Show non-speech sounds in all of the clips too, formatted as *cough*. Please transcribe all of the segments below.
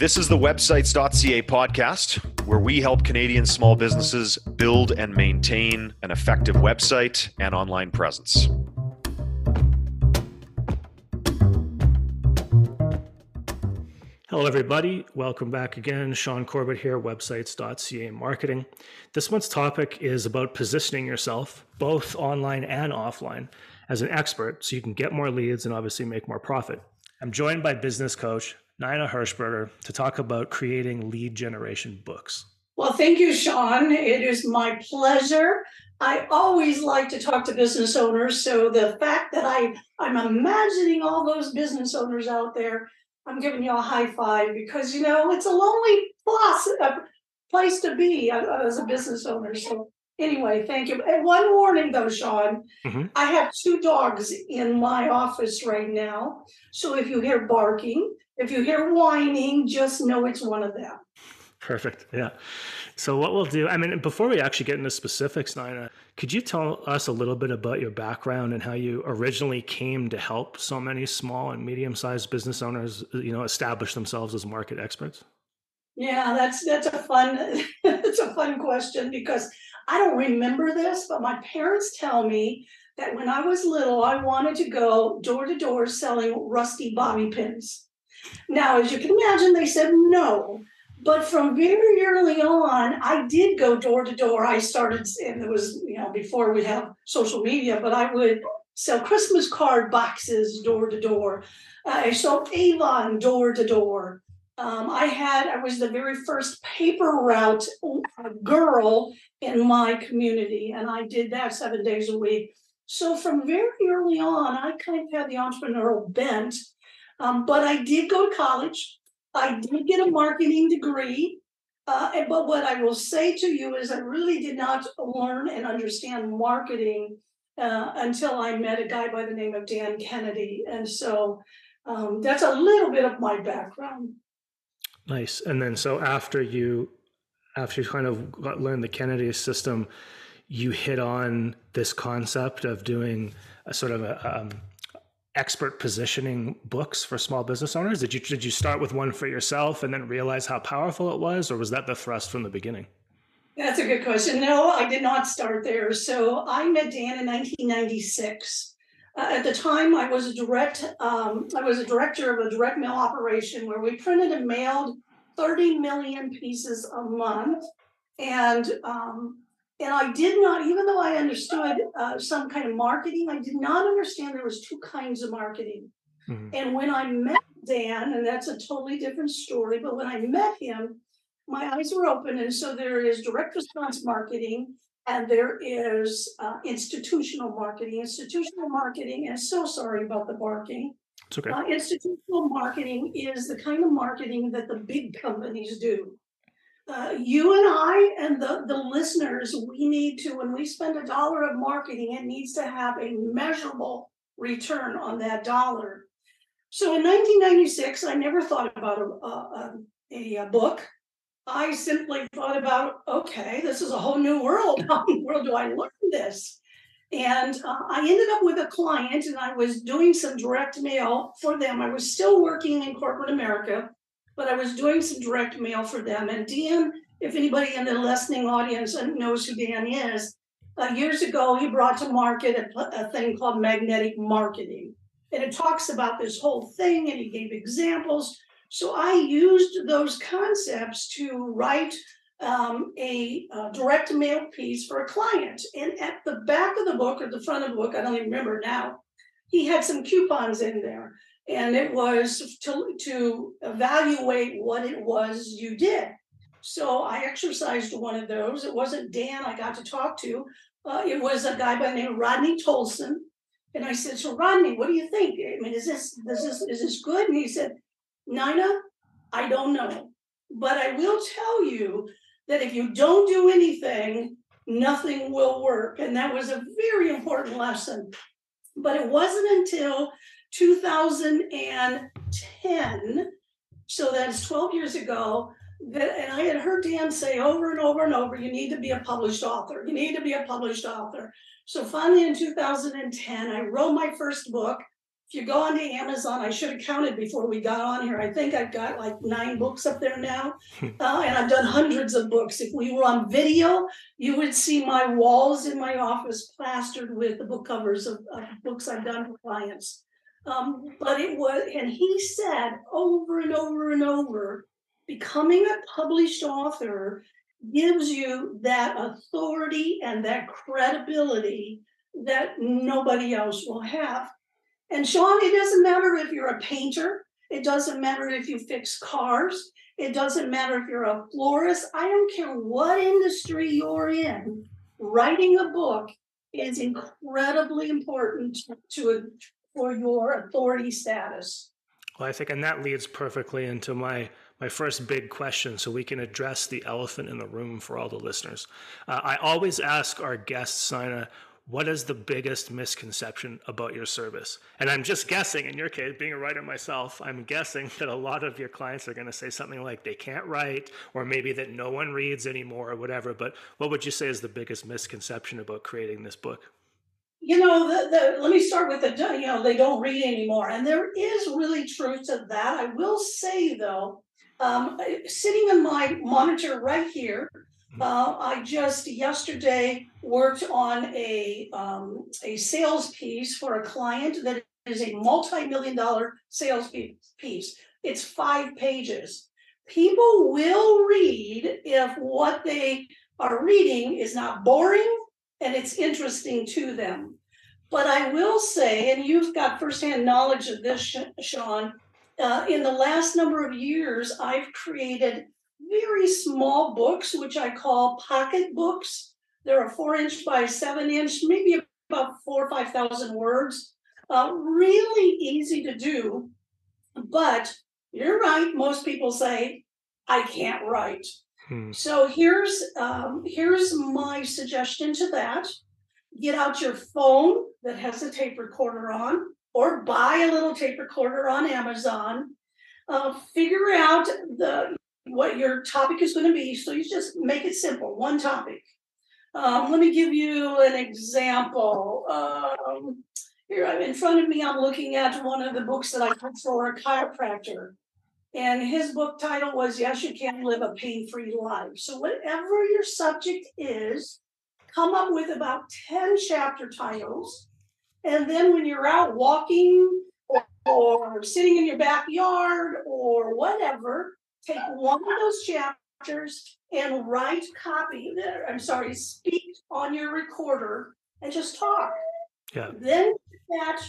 This is the websites.ca podcast, where we help Canadian small businesses build and maintain an effective website and online presence. Hello, everybody. Welcome back again. Sean Corbett here, websites.ca marketing. This month's topic is about positioning yourself, both online and offline, as an expert so you can get more leads and obviously make more profit. I'm joined by business coach Nina Hershberger to talk about creating lead generation books. Well, thank you, Sean. It is my pleasure. I always like to talk to business owners. So the fact that I, I'm imagining all those business owners out there I'm giving you a high five because you know it's a lonely a place to be as a business owner. So anyway, thank you. And one warning though, Sean, mm-hmm. I have two dogs in my office right now. So if you hear barking, if you hear whining, just know it's one of them. Perfect. Yeah. So what we'll do, I mean, before we actually get into specifics, Nina, could you tell us a little bit about your background and how you originally came to help so many small and medium-sized business owners, you know, establish themselves as market experts? Yeah, that's that's a fun *laughs* that's a fun question because I don't remember this, but my parents tell me that when I was little, I wanted to go door to door selling rusty bobby pins. Now, as you can imagine, they said no. But from very early on, I did go door to door. I started, and it was, you know, before we have social media, but I would sell Christmas card boxes door to door. I sold Avon door to door. Um, I had, I was the very first paper route girl in my community, and I did that seven days a week. So from very early on, I kind of had the entrepreneurial bent. Um, but I did go to college. I did get a marketing degree, uh, but what I will say to you is I really did not learn and understand marketing uh, until I met a guy by the name of Dan Kennedy. And so um, that's a little bit of my background. Nice. And then so after you after you kind of got, learned the Kennedy system, you hit on this concept of doing a sort of a, um, expert positioning books for small business owners? Did you did you start with one for yourself and then realize how powerful it was, or was that the thrust from the beginning? That's a good question. No, I did not start there. So I met Dan in 1996. Uh, at the time, I was a direct um, I was a director of a direct mail operation where we printed and mailed 30 million pieces a month, and um, and I did not, even though I understood uh, some kind of marketing, I did not understand there was two kinds of marketing. Mm-hmm. And when I met Dan, and that's a totally different story, but when I met him, my eyes were open. And so there is direct response marketing and there is uh, institutional marketing. Institutional marketing, and so sorry about the barking. It's okay. Uh, institutional marketing is the kind of marketing that the big companies do uh, you and I and the, the listeners, we need to, when we spend a dollar of marketing, it needs to have a measurable return on that dollar. So in 1996, I never thought about a, a, a, a book. I simply thought about, okay, this is a whole new world. *laughs* How in the world do I learn this? And uh, I ended up with a client and I was doing some direct mail for them. I was still working in corporate America but I was doing some direct mail for them. And Dan, if anybody in the listening audience knows who Dan is, uh, years ago he brought to market a, a thing called magnetic marketing. And it talks about this whole thing, and he gave examples. So I used those concepts to write um, a, a, direct mail piece for a client. And at the back of the book or the front of the book, I don't even remember now, he had some coupons in there and it was to, to evaluate what it was you did. So I exercised one of those. It wasn't Dan I got to talk to. Uh, it was a guy by the name of Rodney Tolson. And I said, so Rodney, what do you think? I mean, is this, is this, is this good? And he said, Nina, I don't know. But I will tell you that if you don't do anything, nothing will work. And that was a very important lesson. But it wasn't until 2010, so that's 12 years ago, that, and I had heard Dan say over and over and over, you need to be a published author. You need to be a published author. So finally in 2010, I wrote my first book, if you go onto Amazon, I should have counted before we got on here. I think I've got like nine books up there now, Hmm. uh, and I've done hundreds of books. If we were on video, you would see my walls in my office plastered with the book covers of, of books I've done for clients. Um, but it was, and he said over and over and over, becoming a published author gives you that authority and that credibility that nobody else will have. And Sean, it doesn't matter if you're a painter, it doesn't matter if you fix cars, it doesn't matter if you're a florist. I don't care what industry you're in, writing a book is incredibly important to for your authority status. Well, I think, and that leads perfectly into my my first big question, so we can address the elephant in the room for all the listeners. Uh, I always ask our guests, Nina, what is the biggest misconception about your service? And I'm just guessing, in your case, being a writer myself, I'm guessing *laughs* that a lot of your clients are going to say something like they can't write, or maybe that no one reads anymore, or whatever. But what would you say is the biggest misconception about creating this book? you know the, the let me start with the you know they don't read anymore and there is really truth to that i will say though um, sitting in my monitor right here uh, i just yesterday worked on a um, a sales piece for a client that is a multi-million dollar sales piece it's five pages people will read if what they are reading is not boring and it's interesting to them. But I will say, and you've got firsthand knowledge of this, Sean, uh, in the last number of years, I've created very small books, which I call pocket books. They're a four inch by seven inch, maybe about four or 5,000 words. Uh, really easy to do. But you're right, most people say, I can't write. Hmm. So here's um, here's my suggestion to that. Get out your phone that has a tape recorder on, or buy a little tape recorder on Amazon. Uh, figure out the what your topic is going to be. So you just make it simple, one topic. Um, let me give you an example. Um, here in front of me, I'm looking at one of the books that I put for a chiropractor. And his book title was Yes, You Can Live a Pain Free Life. So, whatever your subject is, come up with about 10 chapter titles. And then, when you're out walking or, or sitting in your backyard or whatever, take one of those chapters and write copy there. I'm sorry, speak on your recorder and just talk. Yeah. Then that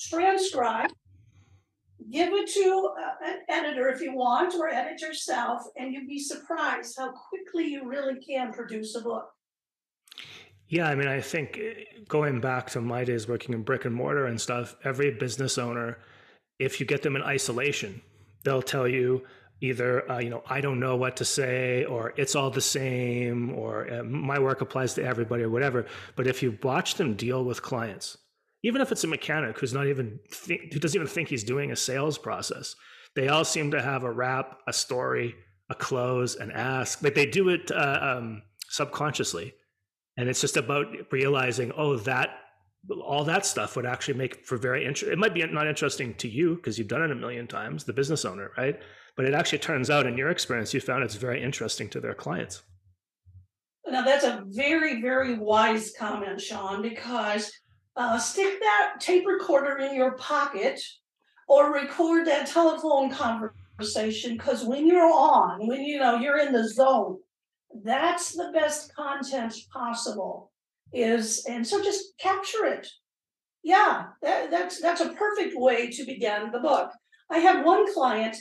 transcribe give it to uh, an editor if you want or edit yourself and you'd be surprised how quickly you really can produce a book yeah i mean i think eh, going back to my days working in brick and mortar and stuff every business owner if you get them in isolation they'll tell you either uh, you know i don't know what to say or it's all the same or uh, my work applies to everybody or whatever. But if you watch them deal with clients even if it's a mechanic who's not even think, who doesn't even think he's doing a sales process they all seem to have a wrap a story a close an ask. Like they do it uh, um, subconsciously. And it's just about realizing oh that all that stuff would actually make for very interesting it might be not interesting to you because you've done it a million times the business owner right but it actually turns out in your experience you found it's very interesting to their clients. Now that's a very very wise comment sean because uh, stick that tape recorder in your pocket or record that telephone conversation because when you're on when you know you're in the zone that's the best content possible is and so just capture it. Yeah that, that's that's a perfect way to begin the book. I had one client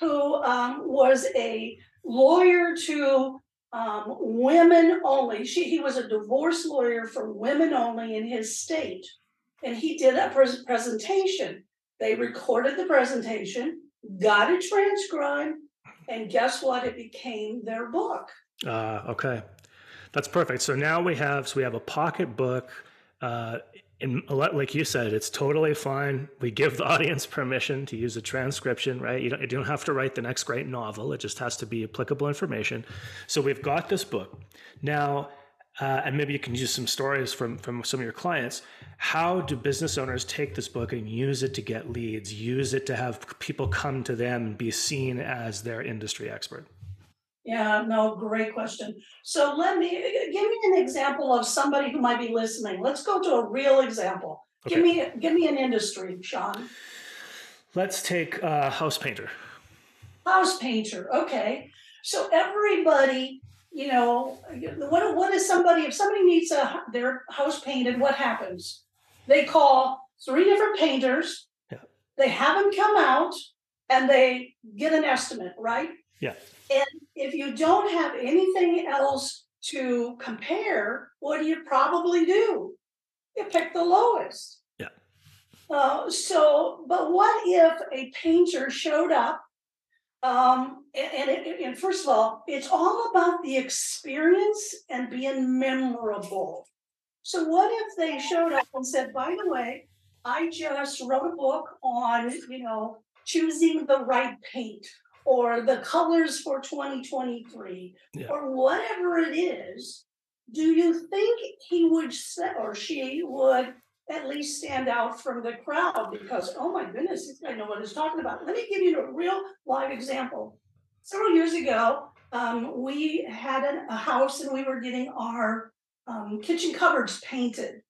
who um, was a lawyer to um, women only. She he was a divorce lawyer for women only in his state. And he did a pres- presentation. They recorded the presentation got it transcribed and guess what? It became their book. Uh, okay. That's perfect. So now we have so we have a pocket book. Uh, and like you said, it's totally fine. We give the *laughs* audience permission to use a transcription, right? You don't, you don't have to write the next great novel. It just has to be applicable information. So we've got this book. Now, uh, and maybe you can use some stories from from some of your clients. How do business owners take this book and use it to get leads, use it to have people come to them and be seen as their industry expert? Yeah, no, great question. So let me give me an example of somebody who might be listening. Let's go to a real example. Okay. Give me give me an industry, Sean. Let's take a house painter. House painter. Okay. So everybody, you know, what what is somebody if somebody needs a their house painted, what happens? They call three different painters. Yeah. They have them come out and they get an estimate, right? Yeah. And if you don't have anything else to compare, what do you probably do? You pick the lowest. Yeah. Uh, so, but what if a painter showed up? Um, and, and, and first of all, it's all about the experience and being memorable. So, what if they showed up and said, by the way, I just wrote a book on, you know, choosing the right paint or the colors for 2023 yeah. or whatever it is, do you think he would say, or she would at least stand out from the crowd because, oh my goodness, I know what he's talking about. Let me give you a real live example. Several years ago, um, we had an, a house and we were getting our um, kitchen cupboards painted.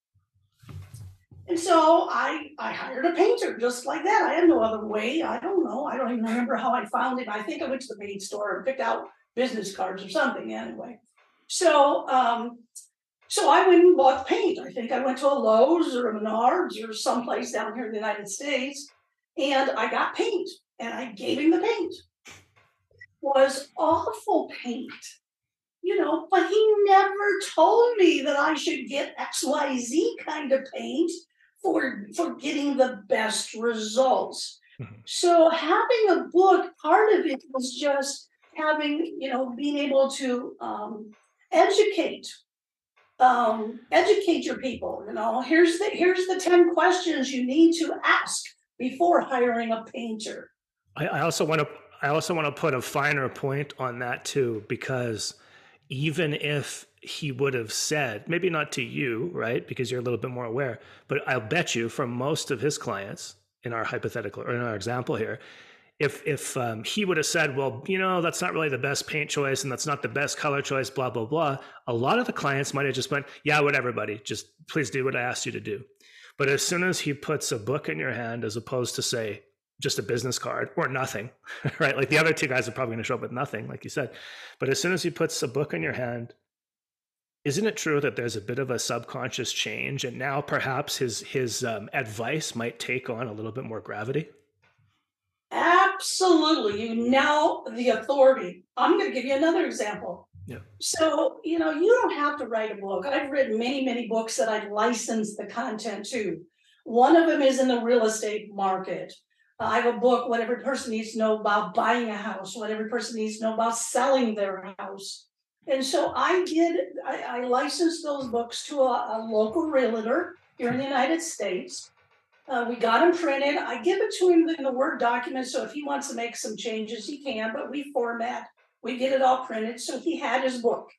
And so I I hired a painter just like that. I had no other way. I don't know. I don't even remember how I found it. I think I went to the paint store and picked out business cards or something anyway. So um, so I went and bought paint. I think I went to a Lowe's or a Menards or someplace down here in the United States, and I got paint and I gave him the paint. Was awful paint you know, but he never told me that I should get XYZ kind of paint for for getting the best results. Mm-hmm. So having a book, part of it was just having, you know, being able to um, educate, um, educate your people. You know, here's the here's the ten questions you need to ask before hiring a painter. I, I also want to I also want to put a finer point on that too, because even if he would have said, maybe not to you, right? Because you're a little bit more aware, but I'll bet you from most of his clients in our hypothetical or in our example here, if if um, he would have said, well, you know, that's not really the best paint choice and that's not the best color choice, blah blah blah, a lot of the clients might have just went, yeah, whatever, buddy, just please do what I asked you to do. But as soon as he puts a book in your hand, as opposed to say just a business card or nothing, *laughs* right? Like the other two guys are probably going to show up with nothing, like you said. But as soon as he puts a book in your hand isn't it true that there's a bit of a subconscious change and now perhaps his his um, advice might take on a little bit more gravity? Absolutely. You now the authority. I'm going to give you another example. Yeah. so you know you don't have to write a book. I've written many many books that i've licensed the content to. One of them is in the real estate market. I have a book, what every person needs to know about buying a house, what every person needs to know about selling their house. And so I did, I, I licensed those books to a, a, local realtor here in the United States. Uh, we got them printed. I give it to him in the Word document. So if he wants to make some changes, he can, but we format, we get it all printed. So he had his book,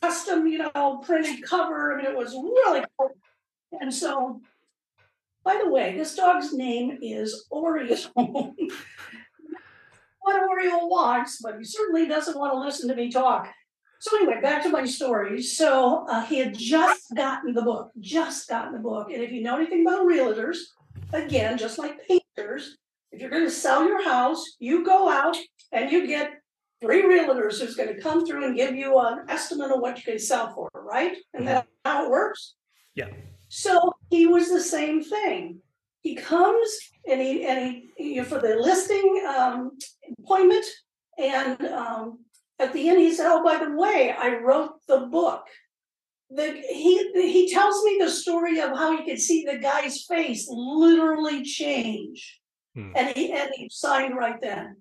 custom, you know, printed cover. I mean, it was really cool. And so, by the way, this dog's name is Oreo. *laughs* what Oreo wants, but he certainly doesn't want to listen to me talk. So anyway, back to my story. So uh, he had just gotten the book, just gotten the book. And if you know anything about realtors, again, just like painters, if you're going to sell your house, you go out and you get three realtors who's going to come through and give you an estimate of what you can sell for, right? And that's how it works. Yeah. So he was the same thing. He comes and he and he, he for the listing um, appointment and um, at the end, he said, "Oh, by the way, I wrote the book." The, he he tells me the story of how he could see the guy's face literally change, hmm. and he and he signed right then.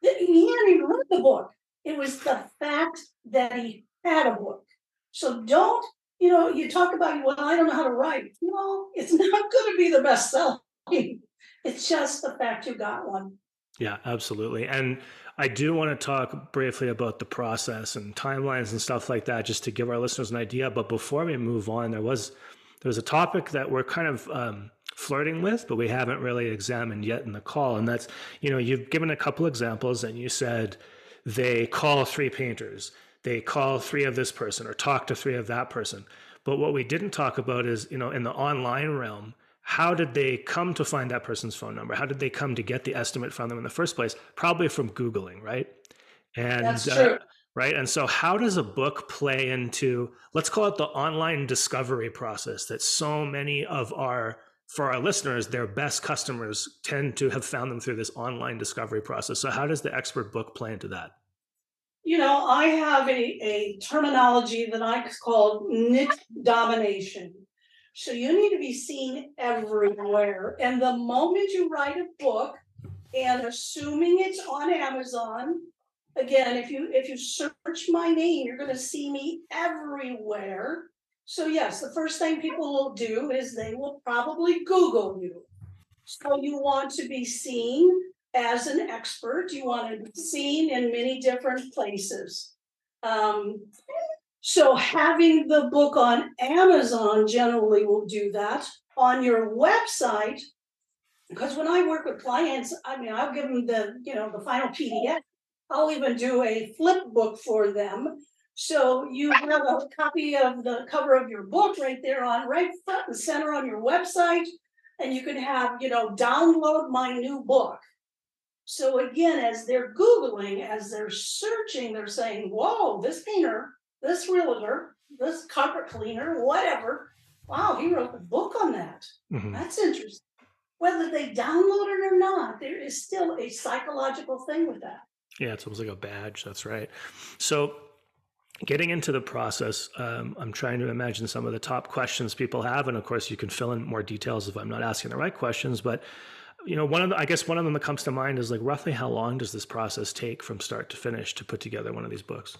He hadn't even read the book. It was the fact that he had a book. So don't you know? You talk about well, I don't know how to write. No, it's *laughs* not going to be the best selling. It's just the fact you got one. Yeah, absolutely. And I do want to talk briefly about the process and timelines and stuff like that, just to give our listeners an idea. But before we move on, there was there was a topic that we're kind of um, flirting with, but we haven't really examined yet in the call, and that's you know you've given a couple examples, and you said they call three painters, they call three of this person, or talk to three of that person. But what we didn't talk about is you know in the online realm how did they come to find that person's phone number? How did they come to get the estimate from them in the first place? Probably from Googling, right? And That's uh, true. Uh, right. And so, how does a book play into, let's call it the online discovery process that so many of our, for our listeners, their best customers tend to have found them through this online discovery process. So, how does the expert book play into that? You know, I have a, a terminology that I call niche domination. So you need to be seen everywhere. And the moment you write a book, and assuming it's on Amazon, again, if you if you search my name, you're going to see me everywhere. So yes, the first thing people will do is they will probably Google you. So you want to be seen as an expert. You want to be seen in many different places. Um, so having the book on Amazon generally will do that. On your website, because when I work with clients, I mean, I'll give them the, you know, the final PDF. I'll even do a flip book for them. So you have a copy of the cover of your book right there on right front and center on your website. And you can have, you know, download my new book. So again, as they're Googling, as they're searching, they're saying, whoa, this painter this realtor, this carpet cleaner, whatever. Wow, he wrote a book on that. Mm-hmm. That's interesting. Whether they download it or not, there is still a psychological thing with that. Yeah, it's almost like a badge. That's right. So, getting into the process, um, I'm trying to imagine some of the top questions people have, and of course, you can fill in more details if I'm not asking the right questions. But you know, one of the, I guess one of them that comes to mind is like roughly how long does this process take from start to finish to put together one of these books?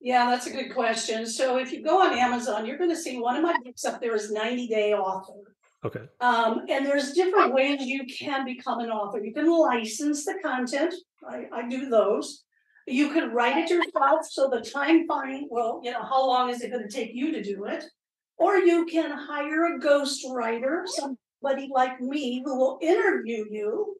Yeah, that's a good question. So if you go on Amazon, you're going to see one of my books up there is 90 Day Author. Okay. Um, and there's different ways you can become an author. You can license the content. I, I do those. You can write it yourself. So the time fine, well, you know, how long is it going to take you to do it? Or you can hire a ghost writer, somebody like me who will interview you,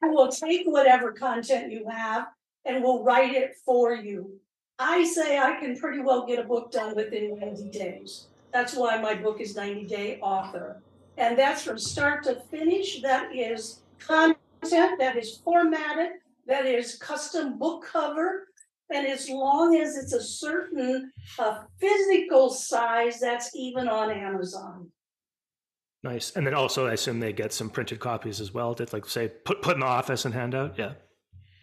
who will take whatever content you have and will write it for you. I say I can pretty well get a book done within 90 days. That's why my book is 90 Day Author. And that's from start to finish. That is content, that is formatted, that is custom book cover. And as long as it's a certain uh, physical size, that's even on Amazon. Nice. And then also, I assume they get some printed copies as well. That like say put put in the office and hand out. Yeah.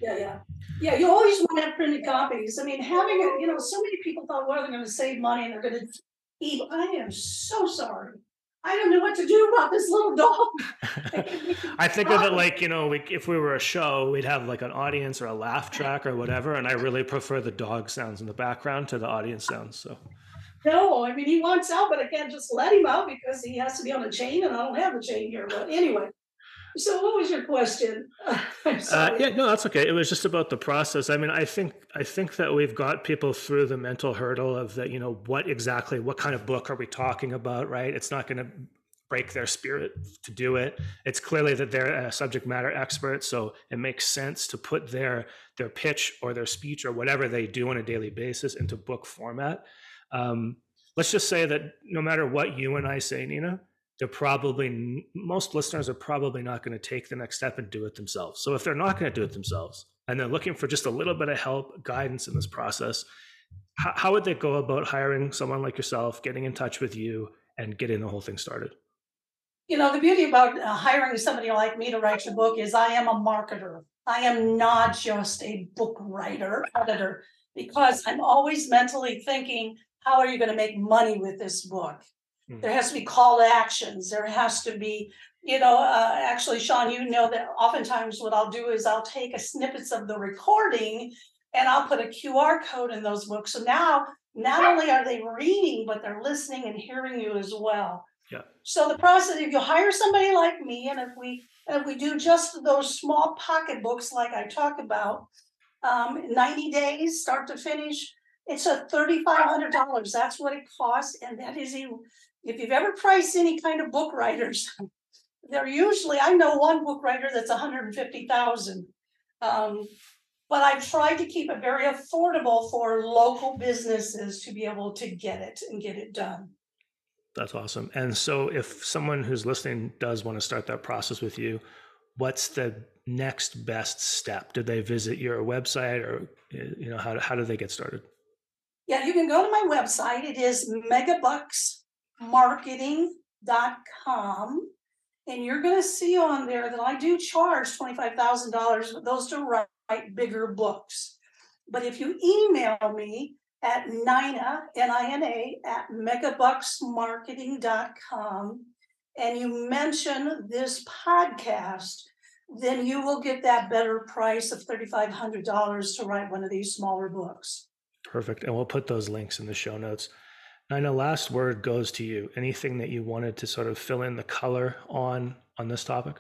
Yeah, yeah. Yeah, you always want to have printed copies. I mean, having it, you know, so many people thought, well, they're going to save money and they're going to eat. I am so sorry. I don't know what to do about this little *laughs* dog. I think of it like, you know, we, if we were a show, we'd have like an audience or a laugh track or whatever. And I really prefer the dog sounds in the background to the audience sounds. So. No, I mean, he wants out, but I can't just let him out because he has to be on a chain and I don't have a chain here. But anyway, so what was your question? *laughs* uh, yeah, no, that's okay. It was just about the process. I mean, I think I think that we've got people through the mental hurdle of that. You know, what exactly, what kind of book are we talking about? Right? It's not going to break their spirit to do it. It's clearly that they're a subject matter expert, so it makes sense to put their their pitch or their speech or whatever they do on a daily basis into book format. Um, let's just say that no matter what you and I say, Nina, they're probably most listeners are probably not going to take the next step and do it themselves. So if they're not going to do it themselves and they're looking for just a little bit of help, guidance in this process, how, how would they go about hiring someone like yourself, getting in touch with you, and getting the whole thing started? You know, the beauty about uh, hiring somebody like me to write your book is I am a marketer. I am not just a book writer, editor, because I'm always mentally thinking, how are you going to make money with this book? Hmm. There has to be call to actions. There has to be, you know, uh, actually, Sean, you know that oftentimes what I'll do is I'll take a snippets of the recording and I'll put a QR code in those books. So now not only are they reading, but they're listening and hearing you as well. Yeah. So the process, if you hire somebody like me, and if we and if we do just those small pocketbooks like I talk about, um, 90 days, start to finish, it's a $3,500. That's what it costs. And that is, a- if you've ever priced any kind of book writers, *laughs* they're usually, I know one book writer that's 150,000. Um, but I've tried to keep it very affordable for local businesses to be able to get it and get it done. That's awesome. And so, if someone who's listening does want to start that process with you, what's the next best step? Do they visit your website, or you know, how how do they get started? Yeah, you can go to my website. It is megabucksmarketing.com. And you're going to see on there that I do charge $25,000 but those to write bigger books. But if you email me at Nina, N-I-N-A, at megabucksmarketing.com, and you mention this podcast, then you will get that better price of $3,500 to write one of these smaller books. Perfect. And we'll put those links in the show notes. Nina, last word goes to you. Anything that you wanted to sort of fill in the color on on this topic?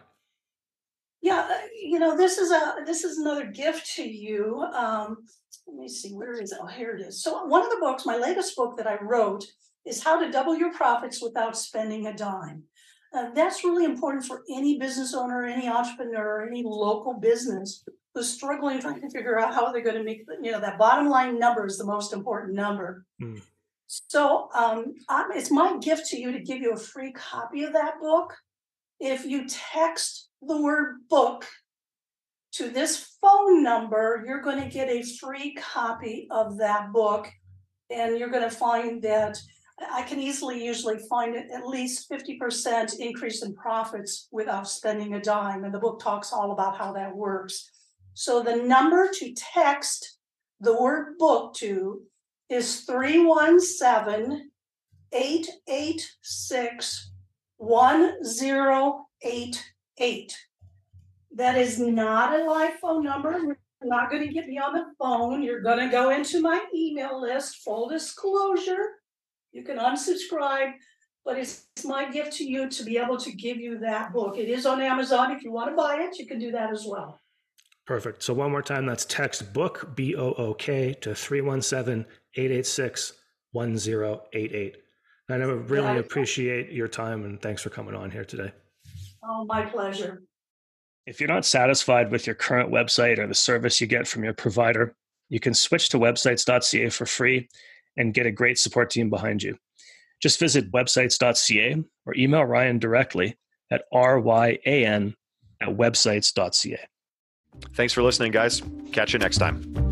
Yeah, uh, you know, this is a this is another gift to you. Um, let me see, where is it? Oh, here it is. So one of the books, my latest book that I wrote, is how to double your profits without spending a dime. Uh, that's really important for any business owner, any entrepreneur, any local business who's struggling trying to figure out how they're going to make you know that bottom line number is the most important number. Mm. So um, it's my gift to you to give you a free copy of that book. If you text the word book to this phone number, you're going to get a free copy of that book. And you're going to find that I can easily usually find at least 50% increase in profits without spending a dime. And the book talks all about how that works. So the number to text the word book to is 317 886 1088. That is not a live phone number. You're not going to get me on the phone. You're going to go into my email list, full disclosure. You can unsubscribe, but it's my gift to you to be able to give you that book. It is on Amazon. If you want to buy it, you can do that as well. Perfect. So one more time, that's text book B O O K to 317 886 1088. And I really Yeah. appreciate your time and thanks for coming on here today. Oh, my pleasure. If you're not satisfied with your current website or the service you get from your provider, you can switch to websites.ca for free and get a great support team behind you. Just visit websites.ca or email Ryan directly at ryan at websites.ca. Thanks for listening, guys. Catch you next time.